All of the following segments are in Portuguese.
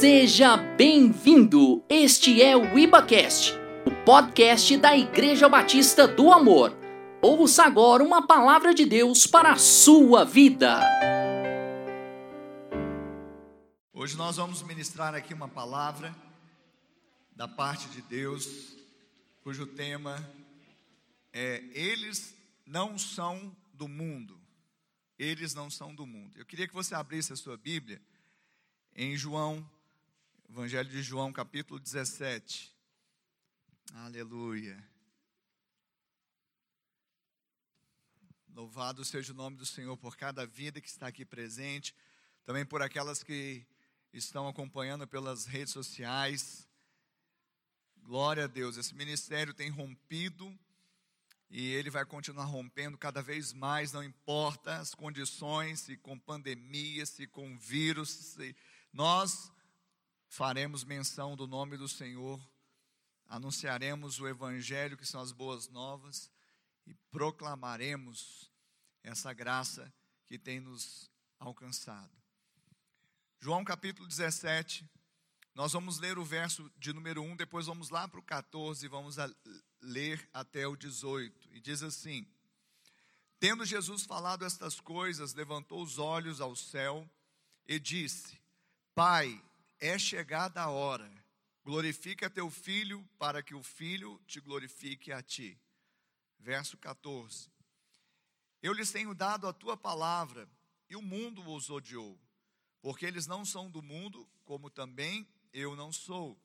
Seja bem-vindo! Este é o IbaCast, o podcast da Igreja Batista do Amor. Ouça agora uma palavra de Deus para a sua vida. Hoje nós vamos ministrar aqui uma palavra da parte de Deus, cujo tema é Eles não são do mundo. Eles não são do mundo. Eu queria que você abrisse a sua Bíblia em João Evangelho de João, capítulo 17. Aleluia. Louvado seja o nome do Senhor por cada vida que está aqui presente, também por aquelas que estão acompanhando pelas redes sociais. Glória a Deus, esse ministério tem rompido e ele vai continuar rompendo cada vez mais, não importa as condições, se com pandemia, se com vírus, se nós faremos menção do nome do Senhor, anunciaremos o Evangelho, que são as boas novas, e proclamaremos essa graça que tem nos alcançado. João capítulo 17, nós vamos ler o verso de número 1, depois vamos lá para o 14 e vamos ler até o 18. E diz assim: Tendo Jesus falado estas coisas, levantou os olhos ao céu e disse: Pai, é chegada a hora. Glorifica teu filho, para que o filho te glorifique a ti. Verso 14. Eu lhes tenho dado a tua palavra, e o mundo os odiou, porque eles não são do mundo, como também eu não sou.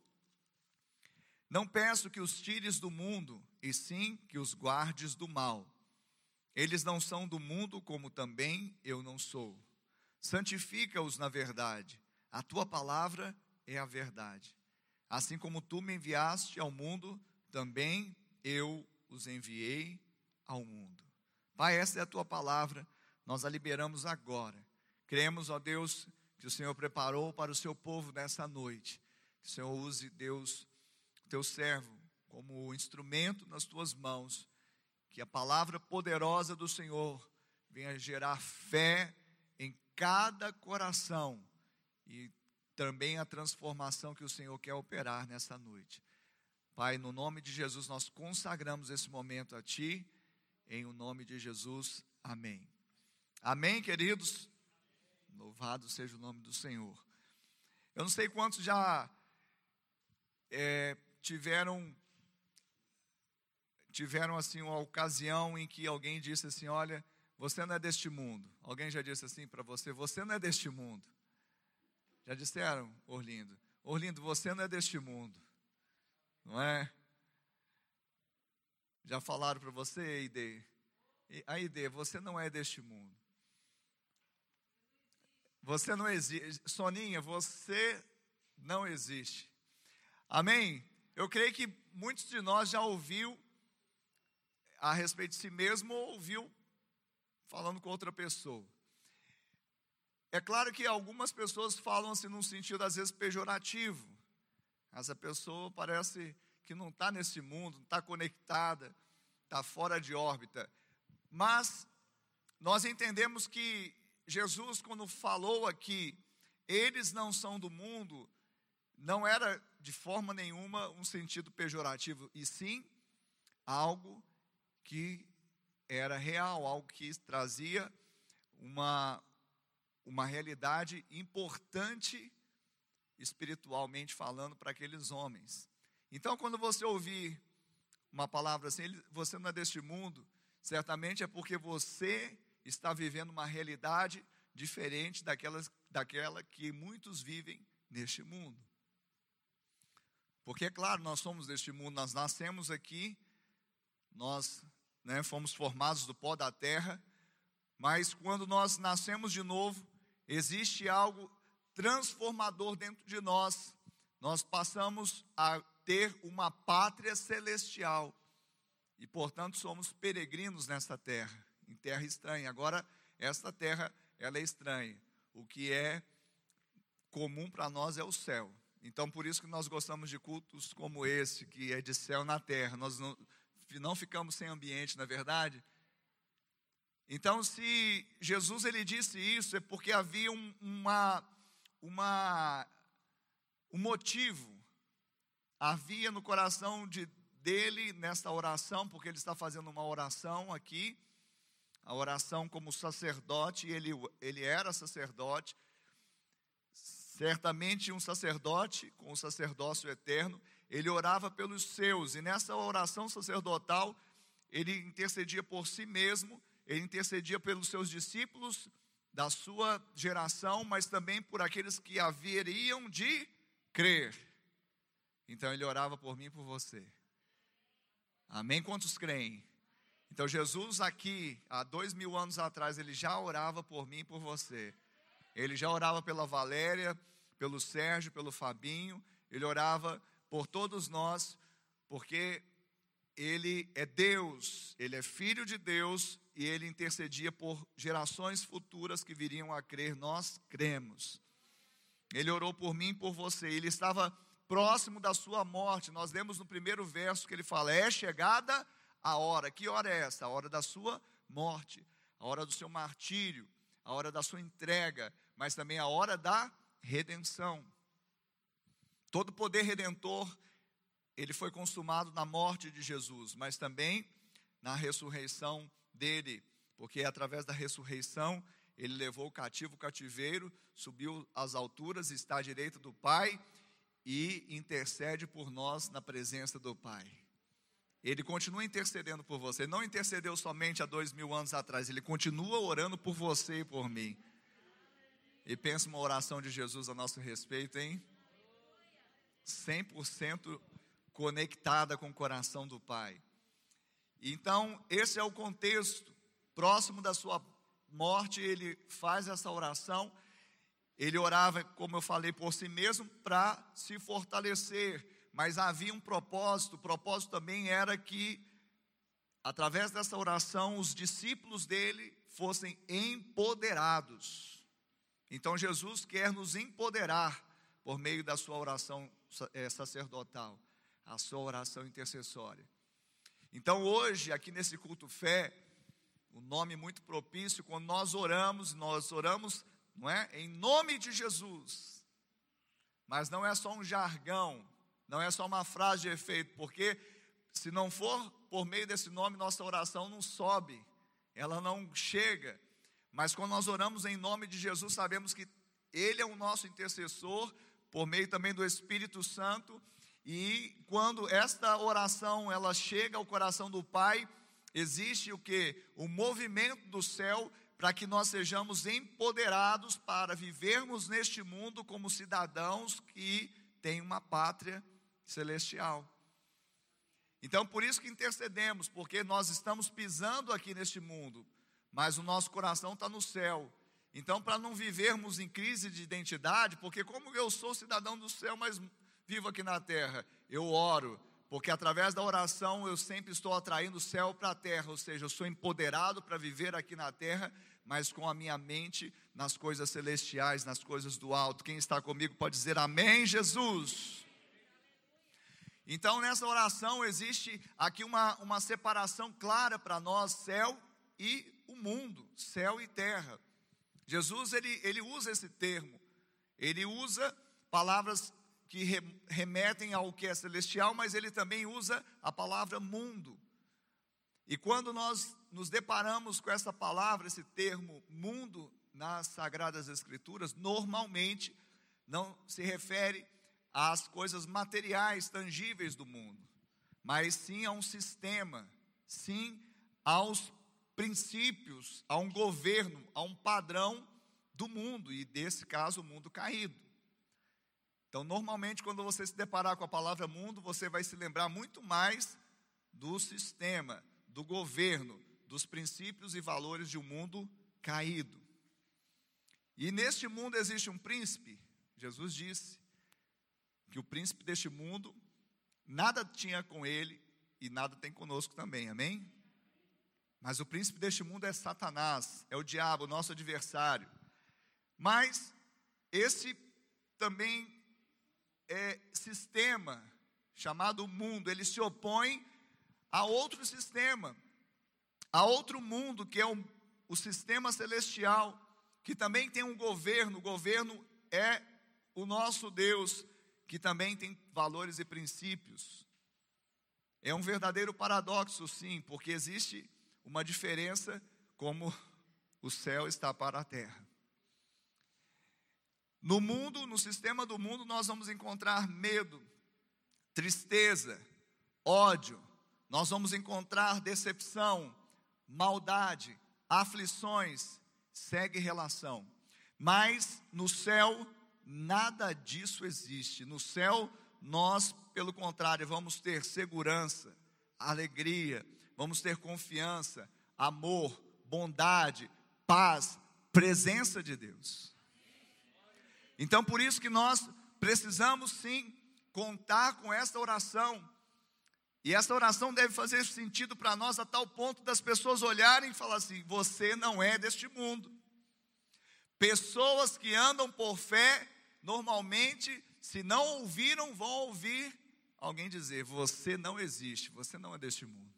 Não peço que os tires do mundo, e sim que os guardes do mal. Eles não são do mundo, como também eu não sou. Santifica-os na verdade. A tua palavra é a verdade. Assim como tu me enviaste ao mundo, também eu os enviei ao mundo. Pai, essa é a tua palavra, nós a liberamos agora. Cremos, ó Deus, que o Senhor preparou para o seu povo nessa noite. Que o Senhor use, Deus, teu servo, como instrumento nas tuas mãos. Que a palavra poderosa do Senhor venha gerar fé em cada coração e também a transformação que o Senhor quer operar nessa noite. Pai, no nome de Jesus, nós consagramos esse momento a Ti, em o nome de Jesus, amém. Amém, queridos? Louvado seja o nome do Senhor. Eu não sei quantos já é, tiveram tiveram assim uma ocasião em que alguém disse assim, olha, você não é deste mundo. Alguém já disse assim para você, você não é deste mundo. Já disseram, Orlindo? Orlindo, você não é deste mundo, não é? Já falaram para você, Ide? A Ide, você não é deste mundo. Você não existe. Soninha, você não existe. Amém? Eu creio que muitos de nós já ouviu a respeito de si mesmo ou ouviu falando com outra pessoa. É claro que algumas pessoas falam assim num sentido às vezes pejorativo. Essa pessoa parece que não está nesse mundo, não está conectada, está fora de órbita. Mas nós entendemos que Jesus, quando falou aqui, eles não são do mundo, não era de forma nenhuma um sentido pejorativo, e sim algo que era real, algo que trazia uma, uma realidade importante espiritualmente falando para aqueles homens. Então, quando você ouvir uma palavra assim, você não é deste mundo, certamente é porque você está vivendo uma realidade diferente daquelas, daquela que muitos vivem neste mundo. Porque, é claro, nós somos deste mundo, nós nascemos aqui, nós né, fomos formados do pó da terra, mas quando nós nascemos de novo, existe algo transformador dentro de nós. Nós passamos a ter uma pátria celestial e, portanto, somos peregrinos nesta terra, em terra estranha. Agora, esta terra, ela é estranha. O que é comum para nós é o céu. Então, por isso que nós gostamos de cultos como esse, que é de céu na terra. Nós não, não ficamos sem ambiente, na é verdade? Então, se Jesus ele disse isso, é porque havia um, uma, uma, o motivo. Havia no coração de, dele nesta oração, porque ele está fazendo uma oração aqui, a oração como sacerdote, ele, ele era sacerdote, certamente um sacerdote com o sacerdócio eterno, ele orava pelos seus, e nessa oração sacerdotal, ele intercedia por si mesmo, ele intercedia pelos seus discípulos da sua geração, mas também por aqueles que haveriam de crer. Então ele orava por mim e por você. Amém? Quantos creem? Então Jesus aqui, há dois mil anos atrás, ele já orava por mim e por você. Ele já orava pela Valéria, pelo Sérgio, pelo Fabinho. Ele orava por todos nós, porque ele é Deus, ele é filho de Deus e ele intercedia por gerações futuras que viriam a crer. Nós cremos. Ele orou por mim e por você. Ele estava próximo da sua morte. Nós lemos no primeiro verso que ele fala: É chegada a hora. Que hora é essa? A hora da sua morte, a hora do seu martírio, a hora da sua entrega, mas também a hora da redenção. Todo poder redentor, ele foi consumado na morte de Jesus, mas também na ressurreição dele, porque através da ressurreição ele levou o cativo o cativeiro, subiu às alturas, está à direita do Pai e intercede por nós na presença do Pai. Ele continua intercedendo por você. Não intercedeu somente há dois mil anos atrás. Ele continua orando por você e por mim. E pensa uma oração de Jesus a nosso respeito, hein? 100% conectada com o coração do Pai. Então, esse é o contexto. Próximo da sua morte, ele faz essa oração ele orava, como eu falei, por si mesmo para se fortalecer, mas havia um propósito. O propósito também era que, através dessa oração, os discípulos dele fossem empoderados. Então, Jesus quer nos empoderar por meio da sua oração eh, sacerdotal, a sua oração intercessória. Então, hoje, aqui nesse culto fé, o um nome muito propício, quando nós oramos, nós oramos não é? Em nome de Jesus. Mas não é só um jargão, não é só uma frase de efeito, porque se não for por meio desse nome, nossa oração não sobe, ela não chega. Mas quando nós oramos em nome de Jesus, sabemos que Ele é o nosso intercessor, por meio também do Espírito Santo, e quando esta oração ela chega ao coração do Pai, existe o que? O movimento do céu para que nós sejamos empoderados para vivermos neste mundo como cidadãos que têm uma pátria celestial. Então, por isso que intercedemos, porque nós estamos pisando aqui neste mundo, mas o nosso coração está no céu. Então, para não vivermos em crise de identidade, porque como eu sou cidadão do céu, mas vivo aqui na terra, eu oro, porque através da oração eu sempre estou atraindo o céu para a terra, ou seja, eu sou empoderado para viver aqui na terra, mas com a minha mente nas coisas celestiais, nas coisas do alto. Quem está comigo pode dizer amém, Jesus. Então, nessa oração existe aqui uma, uma separação clara para nós, céu e o mundo, céu e terra. Jesus, ele, ele usa esse termo, ele usa palavras que remetem ao que é celestial, mas ele também usa a palavra mundo. E quando nós nos deparamos com essa palavra, esse termo mundo nas Sagradas Escrituras, normalmente não se refere às coisas materiais, tangíveis do mundo, mas sim a um sistema, sim aos princípios, a um governo, a um padrão do mundo, e desse caso, o mundo caído. Então, normalmente, quando você se deparar com a palavra mundo, você vai se lembrar muito mais do sistema, do governo, dos princípios e valores de um mundo caído. E neste mundo existe um príncipe, Jesus disse que o príncipe deste mundo nada tinha com ele e nada tem conosco também, amém? Mas o príncipe deste mundo é Satanás, é o diabo, nosso adversário. Mas esse também é sistema chamado mundo, ele se opõe Há outro sistema, há outro mundo que é o, o sistema celestial, que também tem um governo. O governo é o nosso Deus, que também tem valores e princípios. É um verdadeiro paradoxo, sim, porque existe uma diferença como o céu está para a terra. No mundo, no sistema do mundo, nós vamos encontrar medo, tristeza, ódio, nós vamos encontrar decepção, maldade, aflições, segue relação. Mas no céu, nada disso existe. No céu, nós, pelo contrário, vamos ter segurança, alegria, vamos ter confiança, amor, bondade, paz, presença de Deus. Então, por isso que nós precisamos sim contar com esta oração. E essa oração deve fazer sentido para nós a tal ponto das pessoas olharem e falar assim: você não é deste mundo. Pessoas que andam por fé, normalmente, se não ouviram, vão ouvir alguém dizer: você não existe, você não é deste mundo.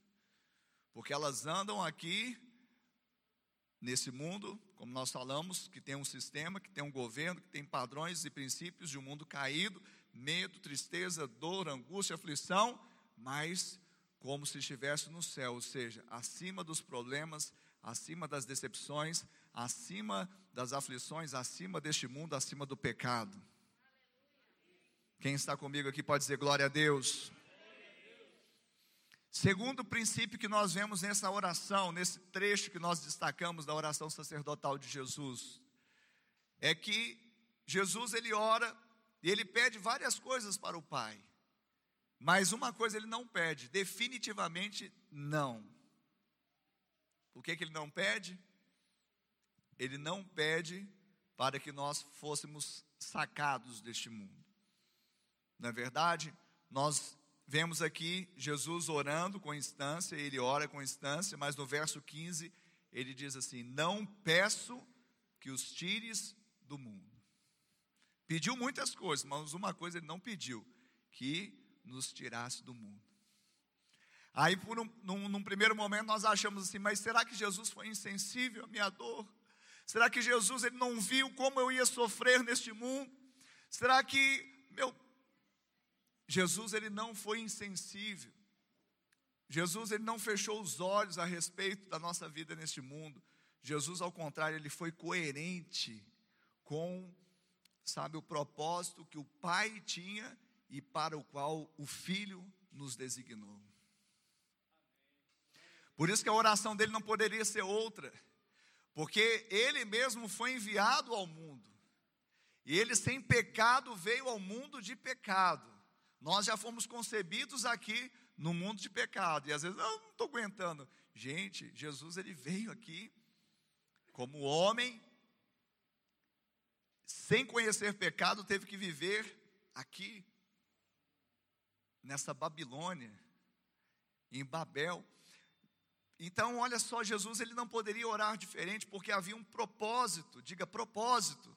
Porque elas andam aqui nesse mundo, como nós falamos, que tem um sistema, que tem um governo, que tem padrões e princípios de um mundo caído, medo, tristeza, dor, angústia, aflição, mas como se estivesse no céu, ou seja, acima dos problemas, acima das decepções, acima das aflições, acima deste mundo, acima do pecado. Quem está comigo aqui pode dizer glória a Deus. Segundo princípio que nós vemos nessa oração, nesse trecho que nós destacamos da oração sacerdotal de Jesus, é que Jesus ele ora e ele pede várias coisas para o Pai. Mas uma coisa ele não pede, definitivamente não. O que, que ele não pede? Ele não pede para que nós fôssemos sacados deste mundo. Na é verdade, nós vemos aqui Jesus orando com instância, ele ora com instância, mas no verso 15 ele diz assim: Não peço que os tires do mundo. Pediu muitas coisas, mas uma coisa ele não pediu: que nos tirasse do mundo. Aí, por um, num, num primeiro momento, nós achamos assim: mas será que Jesus foi insensível à minha dor? Será que Jesus ele não viu como eu ia sofrer neste mundo? Será que, meu Jesus ele não foi insensível. Jesus ele não fechou os olhos a respeito da nossa vida neste mundo. Jesus, ao contrário, ele foi coerente com, sabe, o propósito que o Pai tinha e para o qual o Filho nos designou. Por isso que a oração dele não poderia ser outra, porque ele mesmo foi enviado ao mundo. E ele sem pecado veio ao mundo de pecado. Nós já fomos concebidos aqui no mundo de pecado. E às vezes, eu não estou aguentando. Gente, Jesus ele veio aqui como homem, sem conhecer pecado, teve que viver aqui, nessa Babilônia, em Babel. Então, olha só, Jesus ele não poderia orar diferente, porque havia um propósito, diga propósito.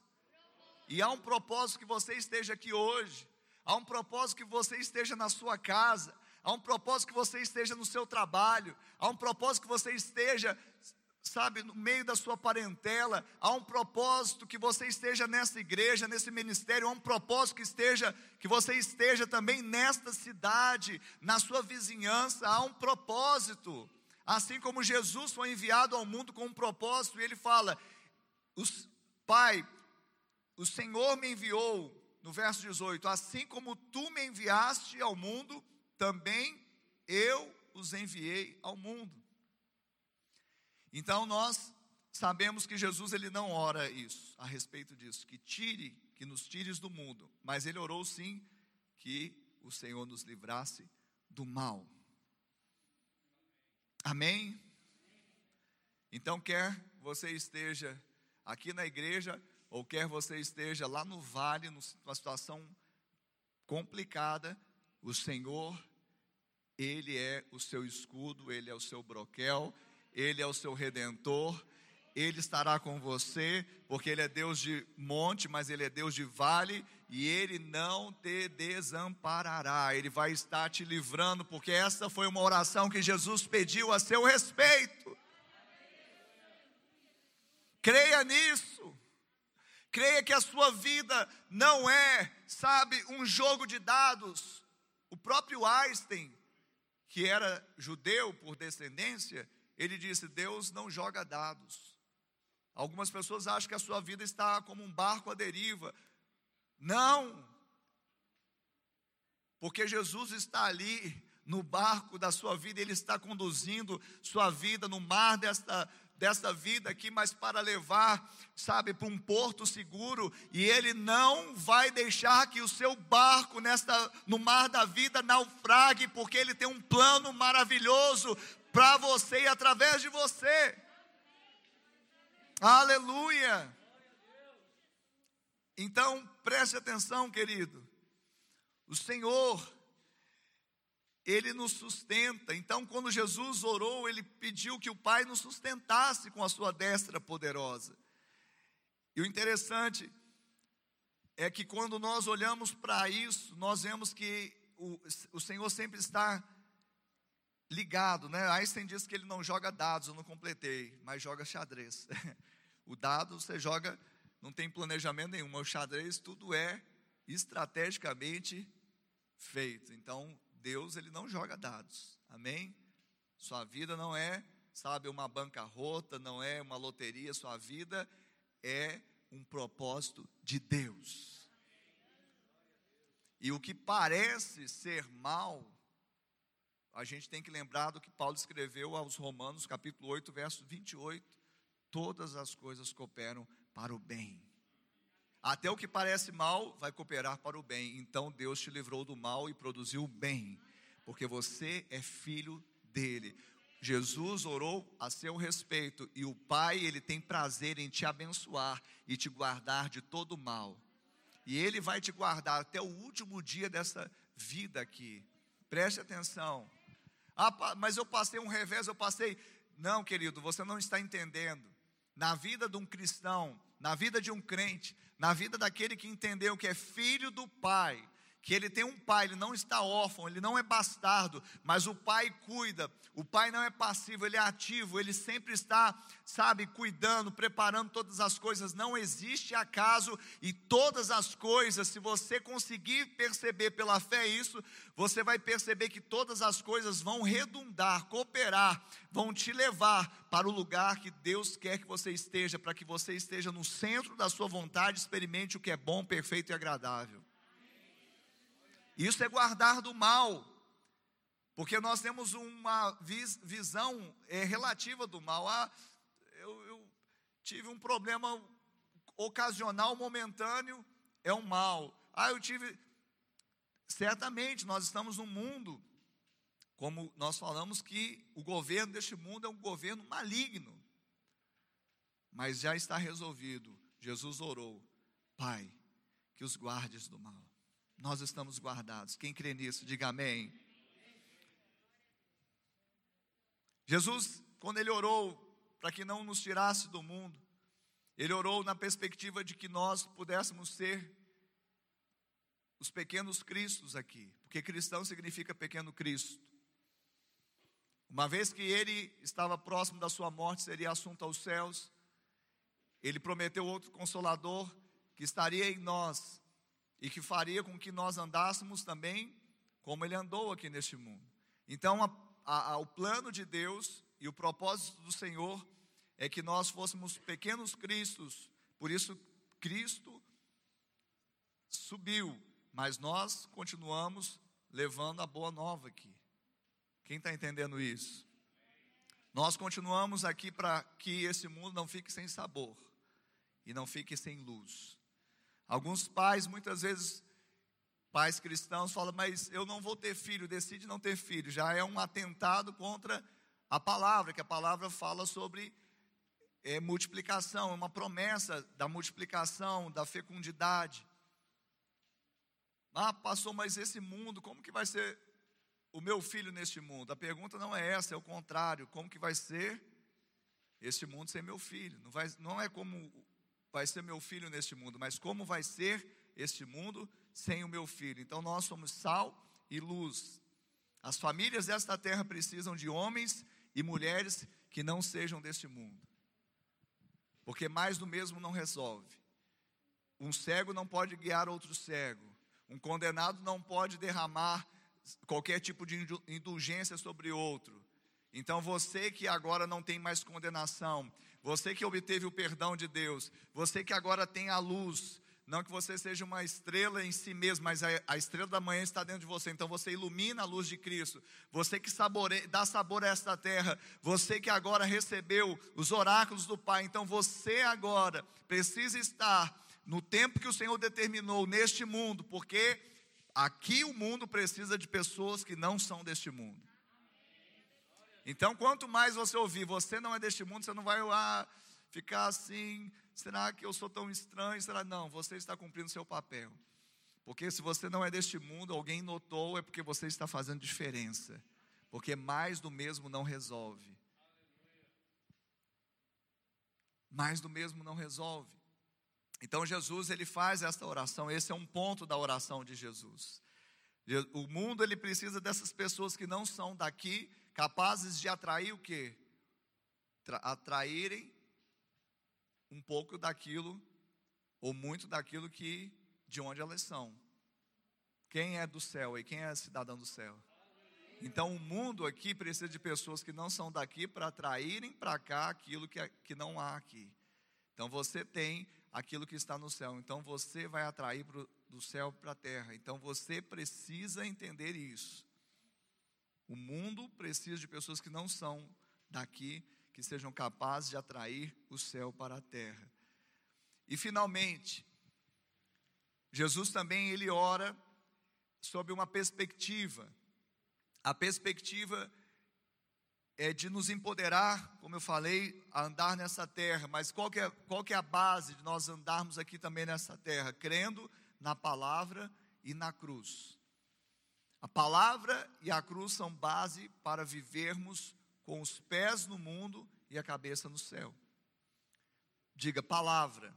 E há um propósito que você esteja aqui hoje há um propósito que você esteja na sua casa, há um propósito que você esteja no seu trabalho, há um propósito que você esteja, sabe, no meio da sua parentela, há um propósito que você esteja nessa igreja, nesse ministério, há um propósito que esteja, que você esteja também nesta cidade, na sua vizinhança, há um propósito. Assim como Jesus foi enviado ao mundo com um propósito, e ele fala: os, Pai, o Senhor me enviou no verso 18: Assim como tu me enviaste ao mundo, também eu os enviei ao mundo. Então nós sabemos que Jesus ele não ora isso, a respeito disso, que tire, que nos tires do mundo, mas ele orou sim que o Senhor nos livrasse do mal. Amém? Então, quer você esteja aqui na igreja ou quer você esteja lá no vale, numa situação complicada, o Senhor, Ele é o seu escudo, Ele é o seu broquel, Ele é o seu redentor, Ele estará com você, porque Ele é Deus de monte, mas Ele é Deus de vale, e Ele não te desamparará, Ele vai estar te livrando, porque essa foi uma oração que Jesus pediu a seu respeito. Creia nisso. Creia que a sua vida não é, sabe, um jogo de dados. O próprio Einstein, que era judeu por descendência, ele disse: Deus não joga dados. Algumas pessoas acham que a sua vida está como um barco à deriva. Não, porque Jesus está ali no barco da sua vida, Ele está conduzindo sua vida no mar desta, desta vida aqui, mas para levar, sabe, para um porto seguro, e Ele não vai deixar que o seu barco nesta, no mar da vida naufrague, porque Ele tem um plano maravilhoso para você e através de você. Aleluia! Então, preste atenção, querido. O Senhor, Ele nos sustenta. Então, quando Jesus orou, Ele pediu que o Pai nos sustentasse com a sua destra poderosa. E o interessante é que quando nós olhamos para isso, nós vemos que o, o Senhor sempre está ligado, né? Einstein diz que ele não joga dados, eu não completei, mas joga xadrez. o dado você joga, não tem planejamento nenhum, o xadrez tudo é estrategicamente feito. Então, Deus ele não joga dados. Amém? Sua vida não é, sabe, uma bancarrota, não é uma loteria, sua vida é um propósito de Deus. E o que parece ser mal, a gente tem que lembrar do que Paulo escreveu aos Romanos, capítulo 8, verso 28. Todas as coisas cooperam para o bem até o que parece mal vai cooperar para o bem. Então Deus te livrou do mal e produziu o bem, porque você é filho dele. Jesus orou a seu respeito e o Pai, ele tem prazer em te abençoar e te guardar de todo mal. E ele vai te guardar até o último dia dessa vida aqui. Preste atenção. Ah, mas eu passei um revés, eu passei. Não, querido, você não está entendendo. Na vida de um cristão, na vida de um crente, na vida daquele que entendeu que é filho do Pai, que ele tem um pai, ele não está órfão, ele não é bastardo, mas o pai cuida. O pai não é passivo, ele é ativo, ele sempre está, sabe, cuidando, preparando todas as coisas. Não existe acaso e todas as coisas, se você conseguir perceber pela fé isso, você vai perceber que todas as coisas vão redundar, cooperar, vão te levar para o lugar que Deus quer que você esteja, para que você esteja no centro da sua vontade, experimente o que é bom, perfeito e agradável. Isso é guardar do mal, porque nós temos uma vis, visão é, relativa do mal. Ah, eu, eu tive um problema ocasional, momentâneo, é um mal. Ah, eu tive. Certamente, nós estamos num mundo, como nós falamos, que o governo deste mundo é um governo maligno. Mas já está resolvido. Jesus orou, Pai, que os guardes do mal nós estamos guardados. Quem crê nisso, diga amém. Jesus, quando ele orou para que não nos tirasse do mundo, ele orou na perspectiva de que nós pudéssemos ser os pequenos cristos aqui, porque cristão significa pequeno Cristo. Uma vez que ele estava próximo da sua morte, seria assunto aos céus, ele prometeu outro consolador que estaria em nós, e que faria com que nós andássemos também como ele andou aqui neste mundo. Então, a, a, a, o plano de Deus e o propósito do Senhor é que nós fôssemos pequenos cristos, por isso Cristo subiu, mas nós continuamos levando a boa nova aqui. Quem está entendendo isso? Nós continuamos aqui para que esse mundo não fique sem sabor e não fique sem luz. Alguns pais, muitas vezes, pais cristãos, falam, mas eu não vou ter filho, decide não ter filho. Já é um atentado contra a palavra, que a palavra fala sobre é, multiplicação, é uma promessa da multiplicação, da fecundidade. Ah, pastor, mas esse mundo, como que vai ser o meu filho neste mundo? A pergunta não é essa, é o contrário. Como que vai ser este mundo sem meu filho? Não, vai, não é como vai ser meu filho neste mundo, mas como vai ser este mundo sem o meu filho? Então nós somos sal e luz. As famílias desta terra precisam de homens e mulheres que não sejam deste mundo, porque mais do mesmo não resolve. um cego não pode guiar outro cego. Um condenado não pode derramar qualquer tipo de indulgência sobre outro. Então você que agora não tem mais condenação, você que obteve o perdão de Deus, você que agora tem a luz, não que você seja uma estrela em si mesmo, mas a, a, estrela da manhã está dentro de você. Então você ilumina a luz de Cristo. Você que dá sabor a esta terra. Você que agora recebeu os oráculos do Pai. Então você agora precisa estar no tempo que o Senhor determinou neste mundo, porque aqui o mundo precisa de pessoas que não são deste mundo. Então, quanto mais você ouvir, você não é deste mundo, você não vai lá ficar assim, será que eu sou tão estranho? Será não, você está cumprindo seu papel. Porque se você não é deste mundo, alguém notou, é porque você está fazendo diferença. Porque mais do mesmo não resolve. Mais do mesmo não resolve. Então Jesus ele faz esta oração, esse é um ponto da oração de Jesus. O mundo ele precisa dessas pessoas que não são daqui, capazes de atrair o quê? Atraírem um pouco daquilo ou muito daquilo que de onde elas são. Quem é do céu e quem é cidadão do céu? Então o mundo aqui precisa de pessoas que não são daqui para atraírem para cá aquilo que, que não há aqui. Então você tem aquilo que está no céu. Então você vai atrair pro, do céu para a terra. Então você precisa entender isso. O mundo precisa de pessoas que não são daqui, que sejam capazes de atrair o céu para a terra. E finalmente, Jesus também ele ora sobre uma perspectiva. A perspectiva é de nos empoderar, como eu falei, a andar nessa terra. Mas qual que, é, qual que é a base de nós andarmos aqui também nessa terra? Crendo na palavra e na cruz. A palavra e a cruz são base para vivermos com os pés no mundo e a cabeça no céu. Diga palavra.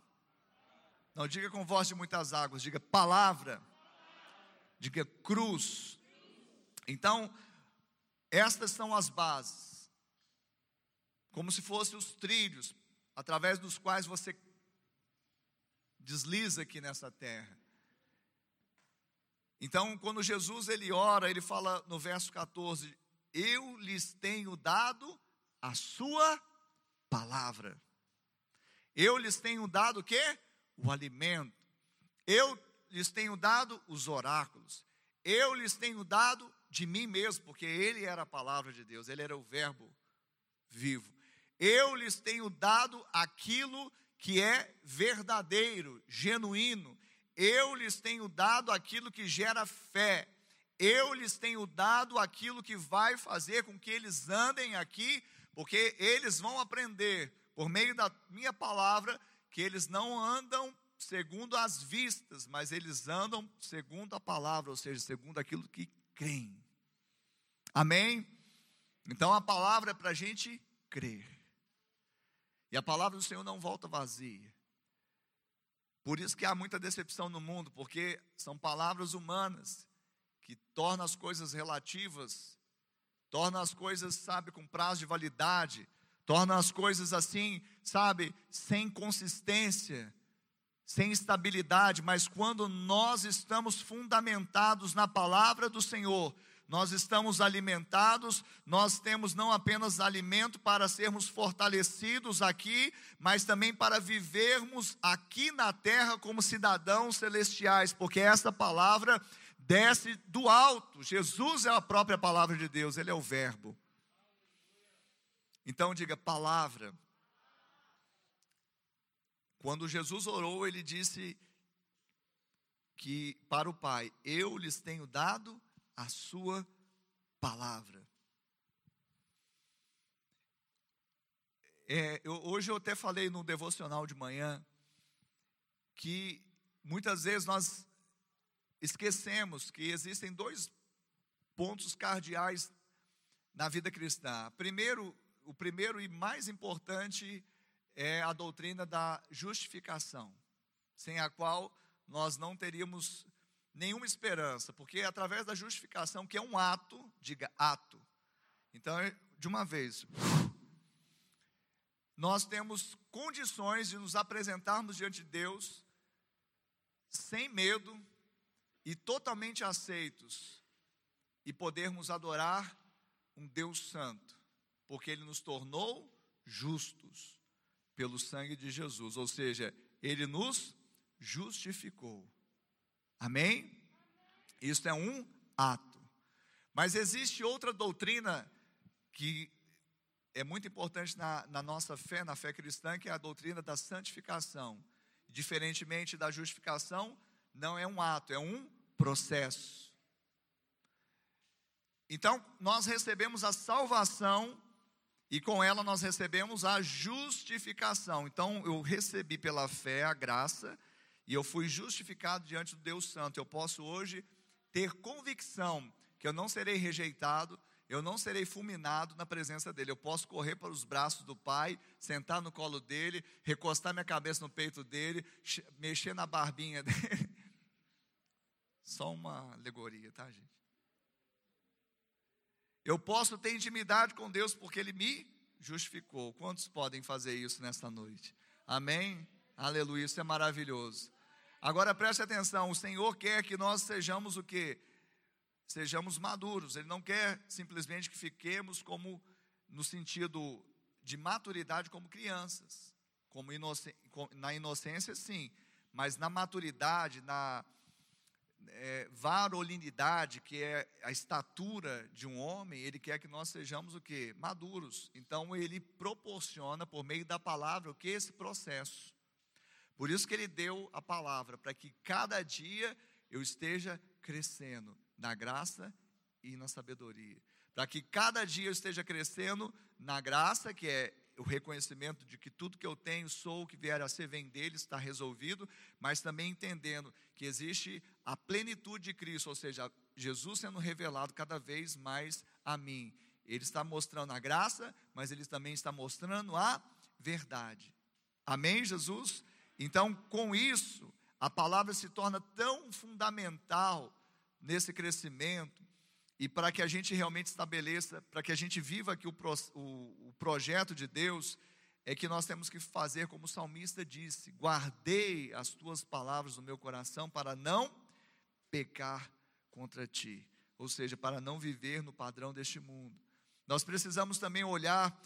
Não diga com voz de muitas águas, diga palavra. Diga cruz. Então, estas são as bases como se fossem os trilhos através dos quais você desliza aqui nessa terra. Então, quando Jesus ele ora, ele fala no verso 14: Eu lhes tenho dado a sua palavra. Eu lhes tenho dado o quê? O alimento. Eu lhes tenho dado os oráculos. Eu lhes tenho dado de mim mesmo, porque ele era a palavra de Deus, ele era o verbo vivo. Eu lhes tenho dado aquilo que é verdadeiro, genuíno. Eu lhes tenho dado aquilo que gera fé. Eu lhes tenho dado aquilo que vai fazer com que eles andem aqui, porque eles vão aprender, por meio da minha palavra, que eles não andam segundo as vistas, mas eles andam segundo a palavra, ou seja, segundo aquilo que creem. Amém? Então a palavra é para a gente crer. E a palavra do Senhor não volta vazia. Por isso que há muita decepção no mundo, porque são palavras humanas que tornam as coisas relativas, tornam as coisas, sabe, com prazo de validade, tornam as coisas assim, sabe, sem consistência, sem estabilidade, mas quando nós estamos fundamentados na palavra do Senhor, nós estamos alimentados, nós temos não apenas alimento para sermos fortalecidos aqui, mas também para vivermos aqui na terra como cidadãos celestiais, porque esta palavra desce do alto. Jesus é a própria palavra de Deus, ele é o Verbo. Então diga palavra. Quando Jesus orou, ele disse que para o Pai, eu lhes tenho dado a sua palavra. É, eu, hoje eu até falei no devocional de manhã que muitas vezes nós esquecemos que existem dois pontos cardeais na vida cristã. Primeiro, o primeiro e mais importante é a doutrina da justificação, sem a qual nós não teríamos nenhuma esperança, porque é através da justificação, que é um ato, diga ato. Então, é de uma vez, nós temos condições de nos apresentarmos diante de Deus sem medo e totalmente aceitos e podermos adorar um Deus santo, porque ele nos tornou justos pelo sangue de Jesus, ou seja, ele nos justificou. Amém? Isso é um ato. Mas existe outra doutrina que é muito importante na, na, nossa fé, na fé cristã, que é a doutrina da santificação. Diferentemente da justificação, não é um ato, é um processo. Então, nós recebemos a salvação e com ela nós recebemos a justificação. Então, eu recebi pela fé a graça e eu fui justificado diante do Deus Santo. Eu posso hoje ter convicção que eu não serei rejeitado, eu não serei fulminado na presença dele. Eu posso correr para os braços do Pai, sentar no colo dele, recostar minha cabeça no peito dele, mexer na barbinha dele. Só uma alegoria, tá, gente? Eu posso ter intimidade com Deus porque Ele me justificou. Quantos podem fazer isso nesta noite? Amém? Aleluia, isso é maravilhoso. Agora preste atenção, o Senhor quer que nós sejamos o que? Sejamos maduros. Ele não quer simplesmente que fiquemos como no sentido de maturidade como crianças. Como na inocência, sim, mas na maturidade, na é, varolinidade, que é a estatura de um homem, ele quer que nós sejamos o que? Maduros. Então ele proporciona por meio da palavra o que? Esse processo. Por isso que ele deu a palavra, para que cada dia eu esteja crescendo na graça e na sabedoria. Para que cada dia eu esteja crescendo na graça, que é o reconhecimento de que tudo que eu tenho, sou, o que vier a ser, vem dele, está resolvido, mas também entendendo que existe a plenitude de Cristo, ou seja, Jesus sendo revelado cada vez mais a mim. Ele está mostrando a graça, mas ele também está mostrando a verdade. Amém, Jesus? Então, com isso, a palavra se torna tão fundamental nesse crescimento e para que a gente realmente estabeleça, para que a gente viva aqui o, o, o projeto de Deus, é que nós temos que fazer como o salmista disse: guardei as tuas palavras no meu coração para não pecar contra ti, ou seja, para não viver no padrão deste mundo. Nós precisamos também olhar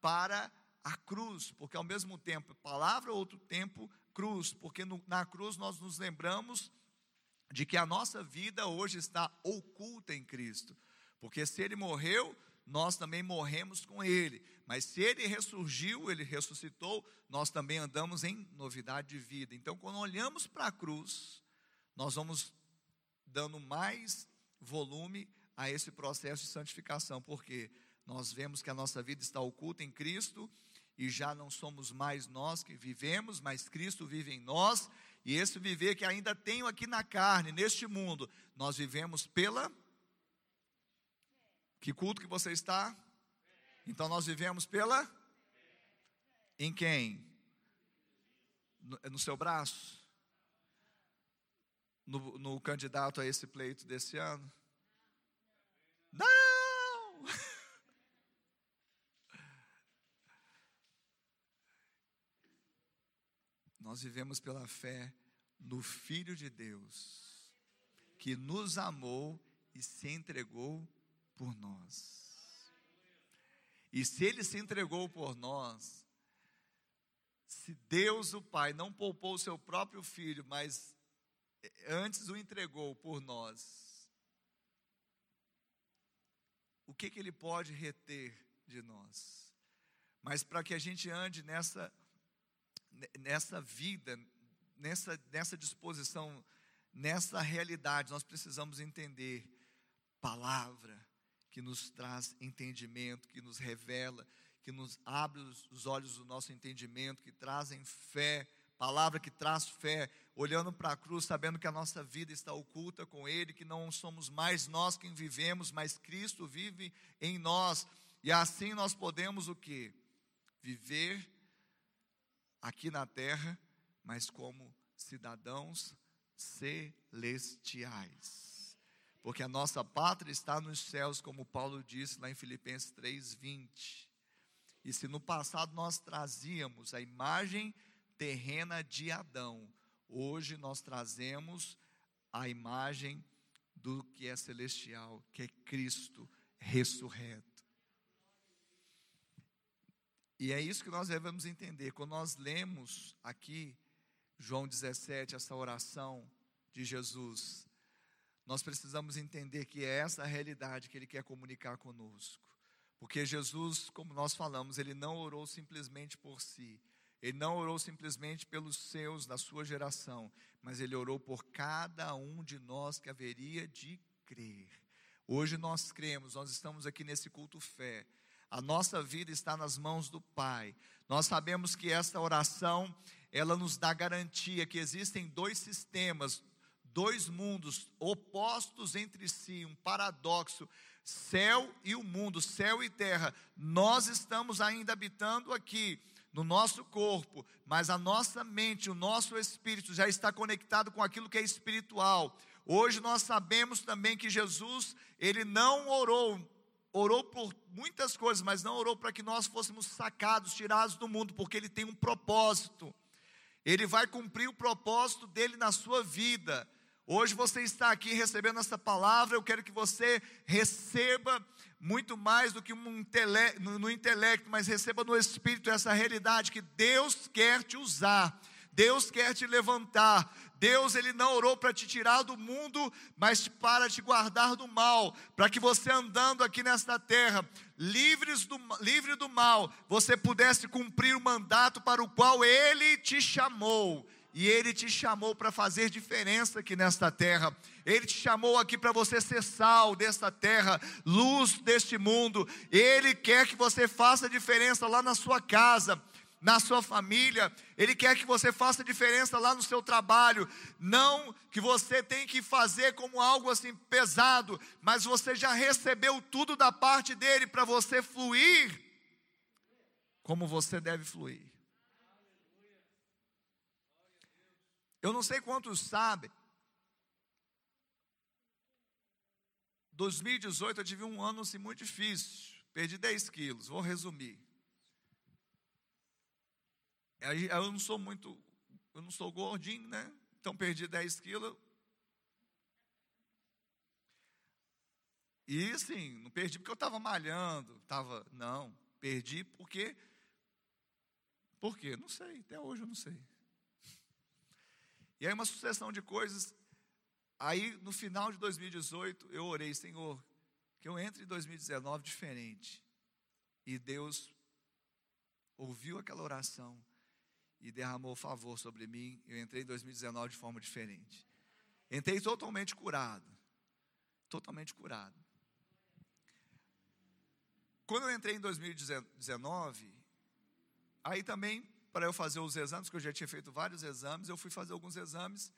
para a cruz, porque ao mesmo tempo palavra, outro tempo cruz, porque no, na cruz nós nos lembramos de que a nossa vida hoje está oculta em Cristo, porque se ele morreu, nós também morremos com ele, mas se ele ressurgiu, ele ressuscitou, nós também andamos em novidade de vida. Então, quando olhamos para a cruz, nós vamos dando mais volume a esse processo de santificação, porque nós vemos que a nossa vida está oculta em Cristo e já não somos mais nós que vivemos, mas Cristo vive em nós, e esse viver que ainda tenho aqui na carne, neste mundo, nós vivemos pela Que culto que você está? Então nós vivemos pela Em quem? No, no seu braço? no, no candidato a esse pleito desse ano? Não! Nós vivemos pela fé no Filho de Deus, que nos amou e se entregou por nós. E se ele se entregou por nós, se Deus o Pai não poupou o seu próprio filho, mas antes o entregou por nós, o que, que ele pode reter de nós? Mas para que a gente ande nessa, nessa vida, nessa, nessa disposição, nessa realidade, nós precisamos entender palavra que nos traz entendimento, que nos revela, que nos abre os olhos do nosso entendimento, que trazem fé palavra que traz fé, olhando para a cruz, sabendo que a nossa vida está oculta com Ele, que não somos mais nós quem vivemos, mas Cristo vive em nós, e assim nós podemos o que? Viver aqui na terra, mas como cidadãos celestiais. Porque a nossa pátria está nos céus, como Paulo disse lá em Filipenses 3:20. E se no passado nós trazíamos a imagem terrena de Adão. Hoje nós trazemos a imagem do que é celestial, que é Cristo ressurreto. E é isso que nós devemos entender. Quando nós lemos aqui João 17, essa oração de Jesus, nós precisamos entender que é essa a realidade que ele quer comunicar conosco. Porque Jesus, como nós falamos, ele não orou simplesmente por si, ele não orou simplesmente pelos seus, da sua geração, mas ele orou por cada um de nós que haveria de crer. Hoje nós cremos, nós estamos aqui nesse culto fé. A nossa vida está nas mãos do Pai. Nós sabemos que esta oração, ela nos dá garantia que existem dois sistemas, dois mundos opostos entre si, um paradoxo, céu e o mundo, céu e terra. Nós estamos ainda habitando aqui no nosso corpo, mas a nossa mente, o nosso espírito já está conectado com aquilo que é espiritual. Hoje nós sabemos também que Jesus, ele não orou, orou por muitas coisas, mas não orou para que nós fôssemos sacados, tirados do mundo, porque ele tem um propósito. Ele vai cumprir o propósito dele na sua vida. Hoje você está aqui recebendo essa palavra, eu quero que você receba muito mais do que um intele no, no intelecto, mas receba no espírito essa realidade que Deus quer te usar. Deus quer te levantar. Deus ele não orou para te tirar do mundo, mas para te guardar do mal, para que você andando aqui nesta terra, livres do, livre do mal, você pudesse cumprir o mandato para o qual ele te chamou e Ele te chamou para fazer diferença aqui nesta terra. Ele te chamou aqui para você ser sal desta terra, luz deste mundo. Ele quer que você faça diferença lá na sua casa, na sua família. Ele quer que você faça diferença lá no seu trabalho. Não que você tem que fazer como algo assim pesado, mas você já recebeu tudo da parte dele para você fluir como você deve fluir. Eu não sei quantos sabem. 2018 eu tive um ano assim, muito difícil. Perdi 10 quilos, vou resumir. Eu não sou muito, eu não sou gordinho, né? Então perdi 10 quilos. E sim, não perdi porque eu estava malhando, estava, não, perdi porque, por quê? Não sei, até hoje eu não sei. E aí uma sucessão de coisas. Aí no final de 2018 eu orei, Senhor, que eu entre em 2019 diferente. E Deus ouviu aquela oração e derramou favor sobre mim. Eu entrei em 2019 de forma diferente. Entrei totalmente curado. Totalmente curado. Quando eu entrei em 2019, aí também para eu fazer os exames, que eu já tinha feito vários exames, eu fui fazer alguns exames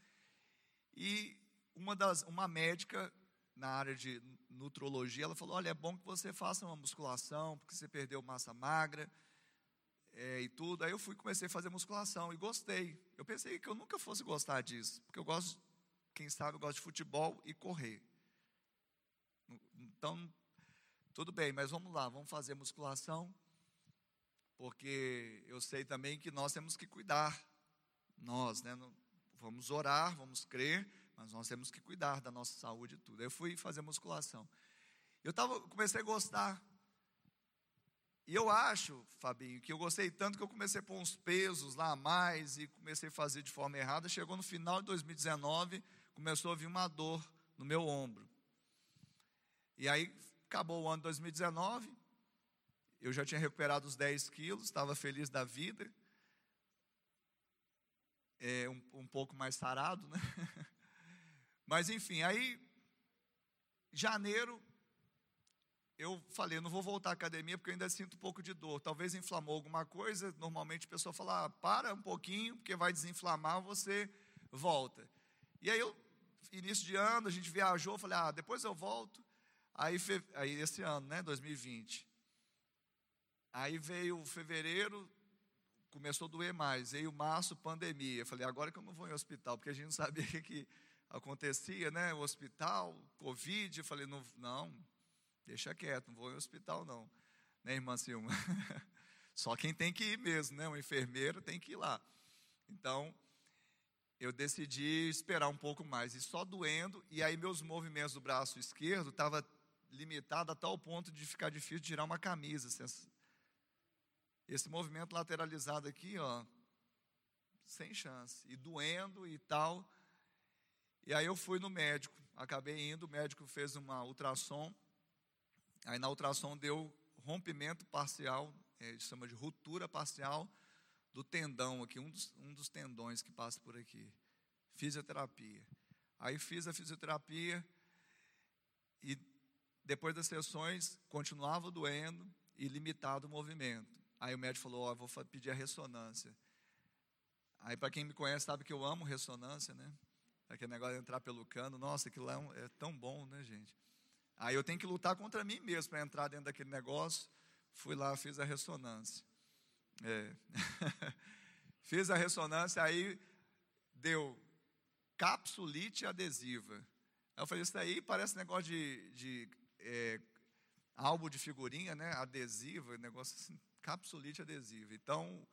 e uma das uma médica na área de nutrologia, ela falou: "Olha, é bom que você faça uma musculação, porque você perdeu massa magra é, e tudo". Aí eu fui comecei a fazer musculação e gostei. Eu pensei que eu nunca fosse gostar disso, porque eu gosto, quem sabe, eu gosto de futebol e correr. Então, tudo bem, mas vamos lá, vamos fazer musculação porque eu sei também que nós temos que cuidar, nós, né? Vamos orar, vamos crer, mas nós temos que cuidar da nossa saúde e tudo. Eu fui fazer musculação. Eu tava, comecei a gostar. E eu acho, Fabinho, que eu gostei tanto que eu comecei a pôr uns pesos lá a mais e comecei a fazer de forma errada. Chegou no final de 2019, começou a vir uma dor no meu ombro. E aí acabou o ano de 2019, eu já tinha recuperado os 10 quilos, estava feliz da vida. É, um, um pouco mais sarado, né? Mas enfim, aí, janeiro, eu falei, não vou voltar à academia porque eu ainda sinto um pouco de dor. Talvez inflamou alguma coisa. Normalmente a pessoa fala, ah, para um pouquinho, porque vai desinflamar, você volta. E aí eu, início de ano, a gente viajou, falei, ah, depois eu volto. Aí, aí esse ano, né, 2020. Aí veio fevereiro, começou a doer mais. Veio março, pandemia. Eu falei, agora que eu não vou em hospital, porque a gente não sabia o que acontecia, né? O hospital, Covid. Eu falei, não, não, deixa quieto, não vou em hospital, não. Né, irmã Silma? Só quem tem que ir mesmo, né? Um enfermeiro tem que ir lá. Então, eu decidi esperar um pouco mais, e só doendo, e aí meus movimentos do braço esquerdo estavam limitados a tal ponto de ficar difícil tirar uma camisa. Esse movimento lateralizado aqui, ó, sem chance, e doendo e tal. E aí eu fui no médico, acabei indo, o médico fez uma ultrassom, aí na ultrassom deu rompimento parcial, é, chama de ruptura parcial do tendão aqui, um dos, um dos tendões que passa por aqui. Fisioterapia. Aí fiz a fisioterapia e depois das sessões continuava doendo e limitado o movimento. Aí o médico falou: Ó, oh, vou pedir a ressonância. Aí, para quem me conhece, sabe que eu amo ressonância, né? Aquele negócio de entrar pelo cano, nossa, aquilo lá é, é tão bom, né, gente? Aí eu tenho que lutar contra mim mesmo para entrar dentro daquele negócio. Fui lá, fiz a ressonância. É. fiz a ressonância, aí deu capsulite adesiva. Aí eu falei, isso aí parece negócio de, de é, álbum de figurinha, né? Adesiva, negócio assim, capsulite adesiva. Então,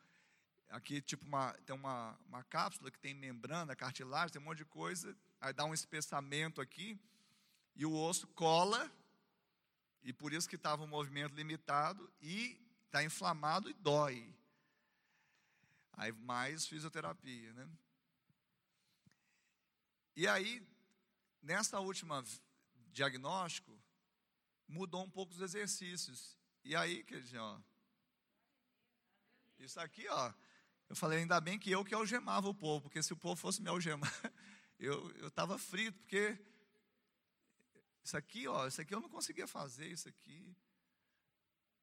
aqui tipo uma, tem uma, uma cápsula que tem membrana, cartilagem, tem um monte de coisa, aí dá um espessamento aqui, e o osso cola, e por isso que estava um movimento limitado, e está inflamado e dói. Aí mais fisioterapia, né? E aí, nessa última diagnóstico, mudou um pouco os exercícios. E aí, querido, ó, isso aqui, ó, eu falei, ainda bem que eu que algemava o povo, porque se o povo fosse me algemar, eu estava frito, porque isso aqui, ó, isso aqui eu não conseguia fazer, isso aqui.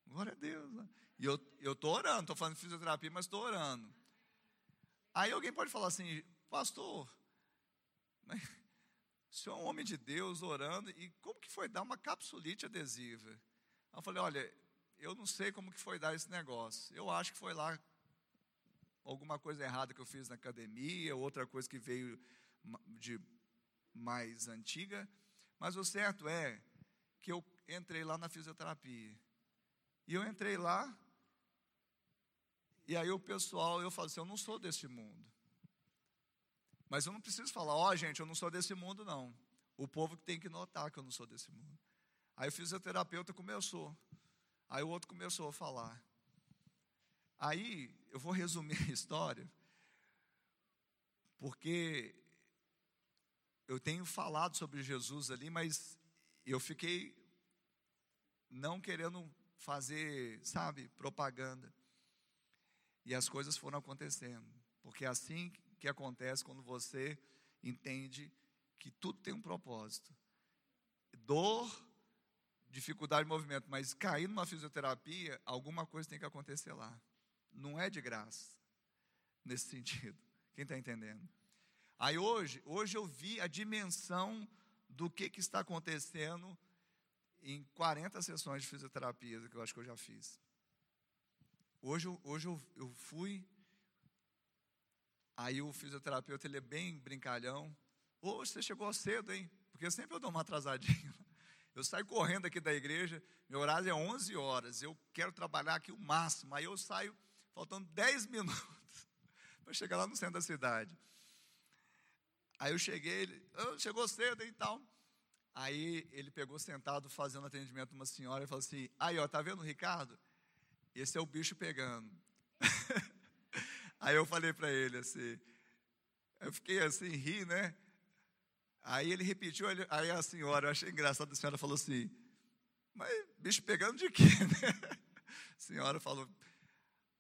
Glória a Deus. Né? E eu estou orando, estou falando de fisioterapia, mas estou orando. Aí alguém pode falar assim, pastor, mas, o senhor é um homem de Deus orando, e como que foi dar uma capsulite adesiva? Eu falei, olha, eu não sei como que foi dar esse negócio. Eu acho que foi lá alguma coisa errada que eu fiz na academia, outra coisa que veio de mais antiga, mas o certo é que eu entrei lá na fisioterapia. E eu entrei lá, e aí o pessoal, eu falo assim, eu não sou desse mundo. Mas eu não preciso falar, ó oh, gente, eu não sou desse mundo não. O povo que tem que notar que eu não sou desse mundo. Aí o fisioterapeuta começou. Aí o outro começou a falar. Aí eu vou resumir a história, porque eu tenho falado sobre Jesus ali, mas eu fiquei não querendo fazer, sabe, propaganda. E as coisas foram acontecendo, porque é assim que acontece quando você entende que tudo tem um propósito. Dor, dificuldade de movimento, mas cair numa fisioterapia, alguma coisa tem que acontecer lá não é de graça, nesse sentido. Quem está entendendo? Aí hoje, hoje eu vi a dimensão do que, que está acontecendo em 40 sessões de fisioterapia que eu acho que eu já fiz. Hoje, hoje eu, eu fui, aí o fisioterapeuta ele é bem brincalhão. Hoje você chegou cedo, hein? Porque sempre eu dou uma atrasadinha. Eu saio correndo aqui da igreja, meu horário é 11 horas, eu quero trabalhar aqui o máximo. Aí eu saio faltando 10 minutos para chegar lá no centro da cidade. Aí eu cheguei, ele oh, chegou cedo e tal. Aí ele pegou sentado fazendo atendimento uma senhora e falou assim: Aí, ó, tá vendo o Ricardo? Esse é o bicho pegando. Aí eu falei para ele assim, eu fiquei assim, ri, né? Aí ele repetiu, aí a senhora, eu achei engraçado, a senhora falou assim, mas bicho pegando de quê, né? A senhora falou,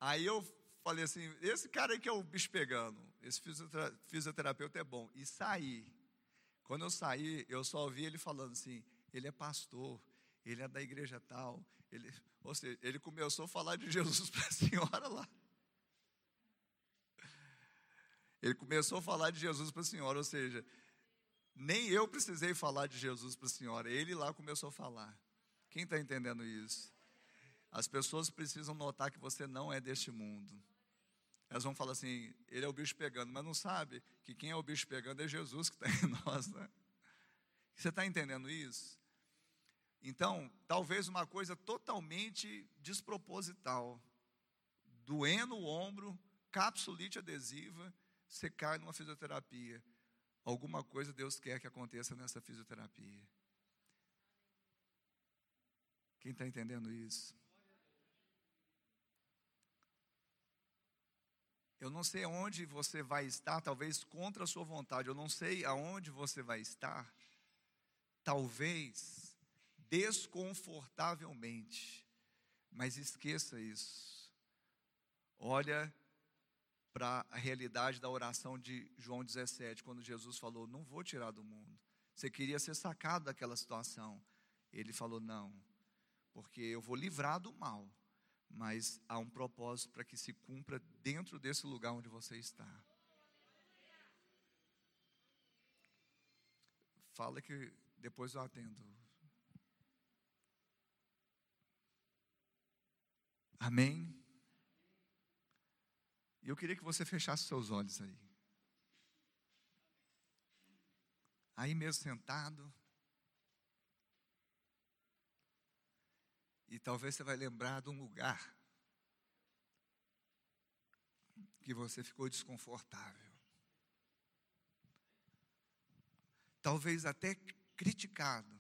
Aí eu falei assim: esse cara aí que é o bicho pegando, esse fisioterapeuta é bom. E saí. Quando eu saí, eu só ouvi ele falando assim: ele é pastor, ele é da igreja tal. Ele, ou seja, ele começou a falar de Jesus para a senhora lá. Ele começou a falar de Jesus para a senhora, ou seja, nem eu precisei falar de Jesus para a senhora, ele lá começou a falar. Quem está entendendo isso? As pessoas precisam notar que você não é deste mundo. Elas vão falar assim: ele é o bicho pegando, mas não sabe que quem é o bicho pegando é Jesus que está em nós. Né? Você está entendendo isso? Então, talvez uma coisa totalmente desproposital, doendo o ombro, capsulite adesiva, você cai numa fisioterapia. Alguma coisa Deus quer que aconteça nessa fisioterapia. Quem está entendendo isso? Eu não sei aonde você vai estar, talvez contra a sua vontade. Eu não sei aonde você vai estar, talvez desconfortavelmente. Mas esqueça isso. Olha para a realidade da oração de João 17, quando Jesus falou: Não vou tirar do mundo. Você queria ser sacado daquela situação. Ele falou: Não, porque eu vou livrar do mal mas há um propósito para que se cumpra dentro desse lugar onde você está. Fala que depois eu atendo. Amém? E eu queria que você fechasse seus olhos aí. Aí mesmo sentado. E talvez você vai lembrar de um lugar que você ficou desconfortável. Talvez até criticado.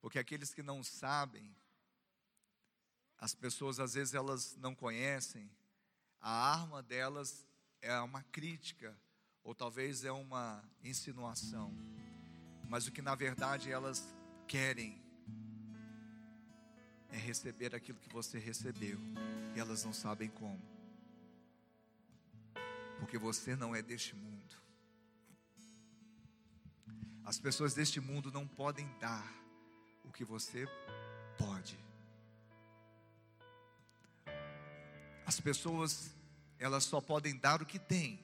Porque aqueles que não sabem, as pessoas às vezes elas não conhecem, a arma delas é uma crítica, ou talvez é uma insinuação. Mas o que na verdade elas querem é receber aquilo que você recebeu, e elas não sabem como, porque você não é deste mundo. As pessoas deste mundo não podem dar o que você pode. As pessoas, elas só podem dar o que têm.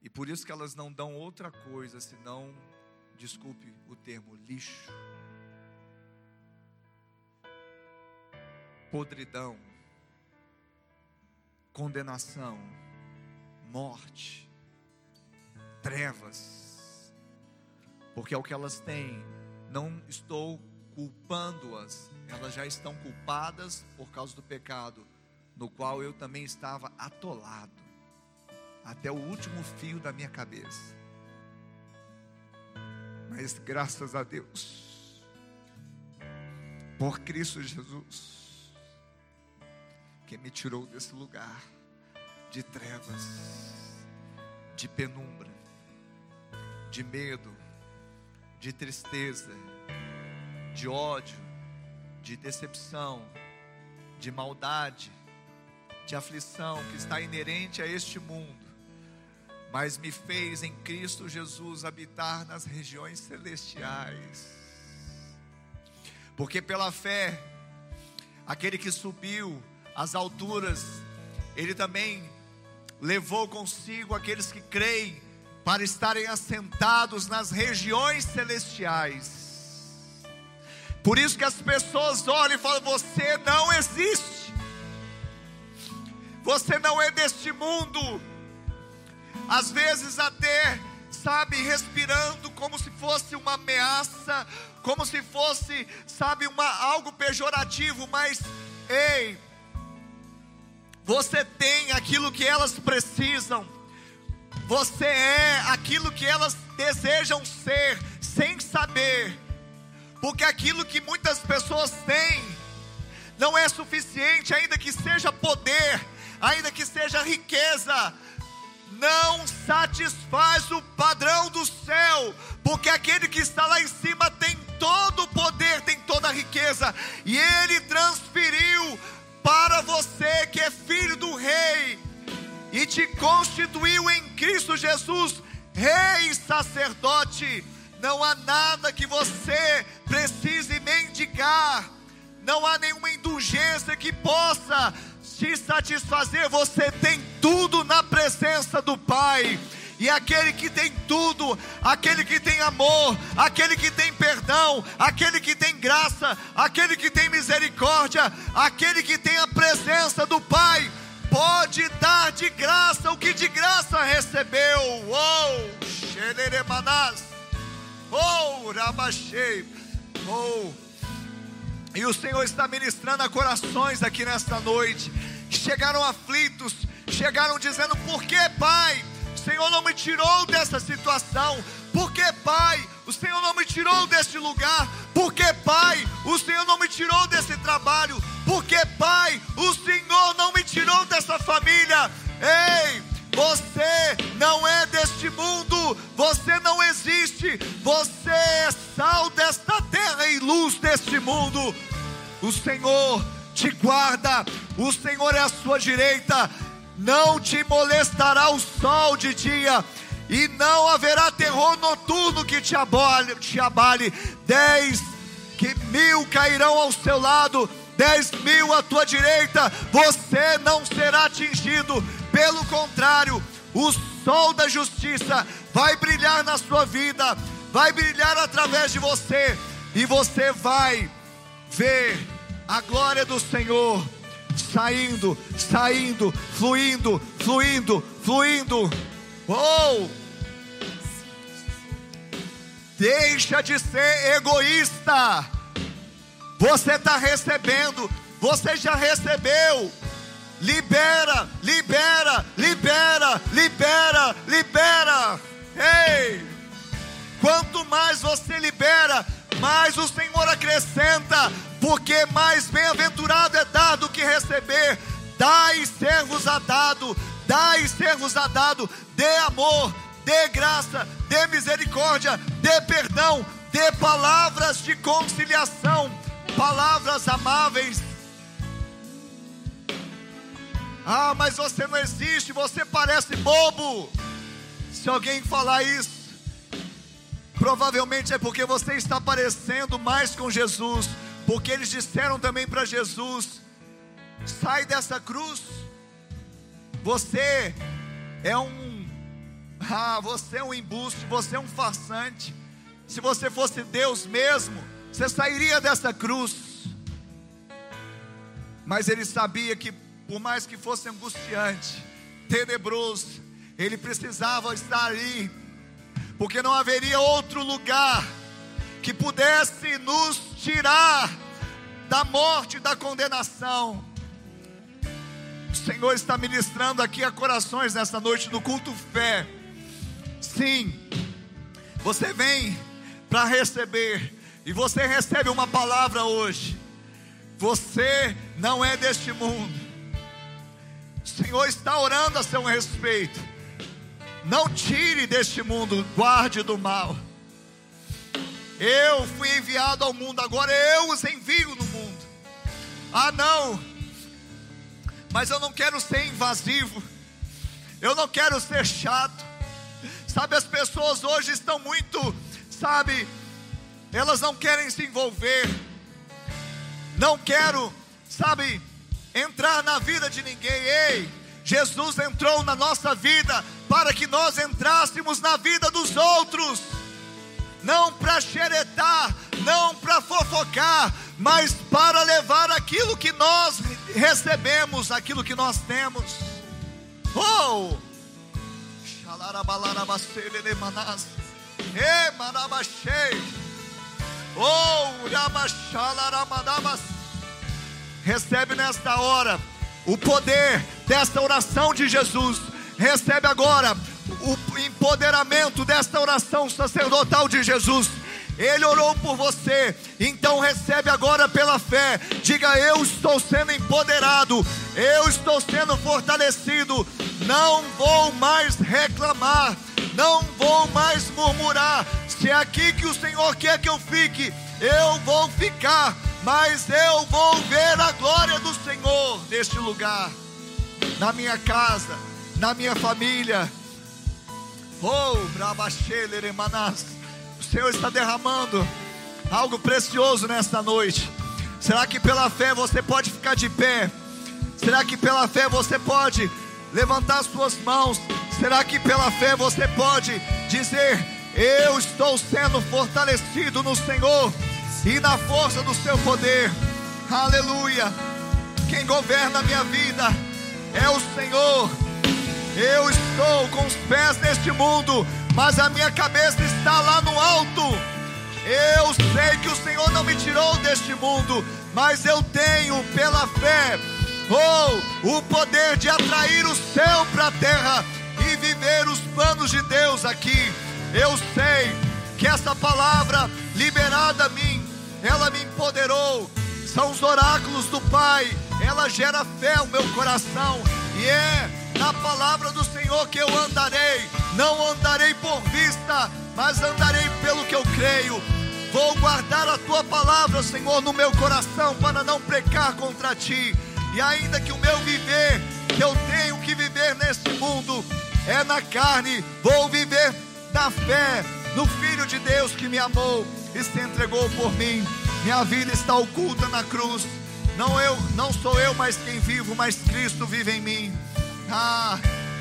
E por isso que elas não dão outra coisa senão, desculpe o termo, lixo. Podridão, condenação, morte, trevas, porque é o que elas têm. Não estou culpando-as, elas já estão culpadas por causa do pecado, no qual eu também estava atolado, até o último fio da minha cabeça. Mas graças a Deus, por Cristo Jesus, que me tirou desse lugar de trevas, de penumbra, de medo, de tristeza, de ódio, de decepção, de maldade, de aflição que está inerente a este mundo, mas me fez em Cristo Jesus habitar nas regiões celestiais. Porque pela fé, aquele que subiu as alturas, ele também levou consigo aqueles que creem para estarem assentados nas regiões celestiais. Por isso que as pessoas olham e falam: Você não existe, você não é deste mundo. Às vezes, até, sabe, respirando como se fosse uma ameaça, como se fosse, sabe, uma, algo pejorativo, mas, ei, você tem aquilo que elas precisam. Você é aquilo que elas desejam ser, sem saber. Porque aquilo que muitas pessoas têm não é suficiente, ainda que seja poder, ainda que seja riqueza, não satisfaz o padrão do céu, porque aquele que está lá em cima tem todo o poder, tem toda a riqueza, e ele transferiu para você que é filho do Rei e te constituiu em Cristo Jesus, Rei e sacerdote. Não há nada que você precise mendigar, não há nenhuma indulgência que possa te satisfazer. Você tem tudo na presença do Pai. E aquele que tem tudo, aquele que tem amor, aquele que tem perdão, aquele que tem graça, aquele que tem misericórdia, aquele que tem a presença do Pai, pode dar de graça o que de graça recebeu. Oh, xereremanás. Oh, rabachei. Oh. E o Senhor está ministrando a corações aqui nesta noite, chegaram aflitos, chegaram dizendo: Por que, Pai? Senhor não me tirou dessa situação. Por que, Pai? O Senhor não me tirou deste lugar. Por que, Pai? O Senhor não me tirou desse trabalho. Por que, Pai? O Senhor não me tirou dessa família. Ei, você não é deste mundo, você não existe, você é sal desta terra e luz deste mundo. O Senhor te guarda, o Senhor é a sua direita, não te molestará o sol de dia, e não haverá terror noturno que te abale, te abale. Dez que mil cairão ao seu lado, dez mil à tua direita, você não será atingido. Pelo contrário, o sol da justiça vai brilhar na sua vida, vai brilhar através de você, e você vai ver a glória do Senhor saindo, saindo, fluindo, fluindo, fluindo. Oh! Deixa de ser egoísta. Você está recebendo, você já recebeu. Libera, libera, libera, libera, libera. Ei! Quanto mais você libera, mais o Senhor acrescenta, porque mais bem-aventurado é dar do que receber. Dai servos a dado, dai servos a dado, dê amor, dê graça, dê misericórdia, dê perdão, dê palavras de conciliação, palavras amáveis. Ah, mas você não existe, você parece bobo. Se alguém falar isso, provavelmente é porque você está parecendo mais com Jesus, porque eles disseram também para Jesus: sai dessa cruz, você é um, ah, você é um embuste, você é um farsante. Se você fosse Deus mesmo, você sairia dessa cruz. Mas ele sabia que, por mais que fosse angustiante, tenebroso, ele precisava estar ali, porque não haveria outro lugar que pudesse nos tirar da morte da condenação. O Senhor está ministrando aqui a corações nesta noite no culto fé. Sim, você vem para receber, e você recebe uma palavra hoje. Você não é deste mundo. O Senhor está orando a seu respeito. Não tire deste mundo, guarde do mal. Eu fui enviado ao mundo, agora eu os envio no mundo. Ah, não, mas eu não quero ser invasivo, eu não quero ser chato. Sabe, as pessoas hoje estão muito, sabe, elas não querem se envolver, não quero, sabe, entrar na vida de ninguém. Ei, Jesus entrou na nossa vida para que nós entrássemos na vida dos outros não para xeretar, não para fofocar, mas para levar aquilo que nós recebemos, aquilo que nós temos. Oh! Oh, Recebe nesta hora o poder desta oração de Jesus. Recebe agora o empoderamento desta oração sacerdotal de Jesus. Ele orou por você, então recebe agora pela fé. Diga: Eu estou sendo empoderado, eu estou sendo fortalecido. Não vou mais reclamar, não vou mais murmurar. Se é aqui que o Senhor quer que eu fique, eu vou ficar, mas eu vou ver a glória do Senhor neste lugar, na minha casa, na minha família Oh, o Senhor está derramando algo precioso nesta noite. Será que pela fé você pode ficar de pé? Será que pela fé você pode levantar suas mãos? Será que pela fé você pode dizer: Eu estou sendo fortalecido no Senhor e na força do seu poder? Aleluia! Quem governa a minha vida é o Senhor. Eu estou com os pés neste mundo, mas a minha cabeça está lá no alto. Eu sei que o Senhor não me tirou deste mundo, mas eu tenho pela fé Oh, o poder de atrair o céu para a terra e viver os planos de Deus aqui. Eu sei que essa palavra liberada a mim, ela me empoderou. São os oráculos do Pai, ela gera fé ao meu coração e é na palavra do Senhor que eu andarei. Não andarei por vista, mas andarei pelo que eu creio. Vou guardar a tua palavra, Senhor, no meu coração para não pecar contra ti. E ainda que o meu viver, que eu tenho que viver neste mundo, é na carne, vou viver da fé no Filho de Deus que me amou e se entregou por mim. Minha vida está oculta na cruz. Não eu, não sou eu mais quem vivo, mas Cristo vive em mim. Ah,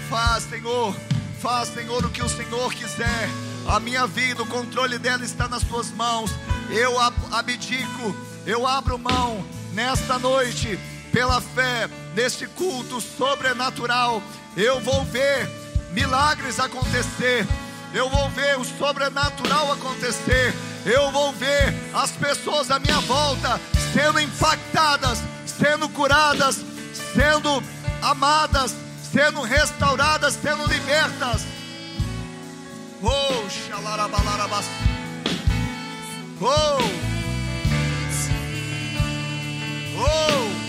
faz, Senhor, faz, Senhor, o que o Senhor quiser. A minha vida, o controle dela está nas tuas mãos. Eu abdico, eu abro mão nesta noite pela fé, neste culto sobrenatural, eu vou ver milagres acontecer, eu vou ver o sobrenatural acontecer, eu vou ver as pessoas à minha volta sendo impactadas, sendo curadas, sendo amadas, sendo restauradas, sendo libertas. Oh, xalarabalarabas. Oh. Oh.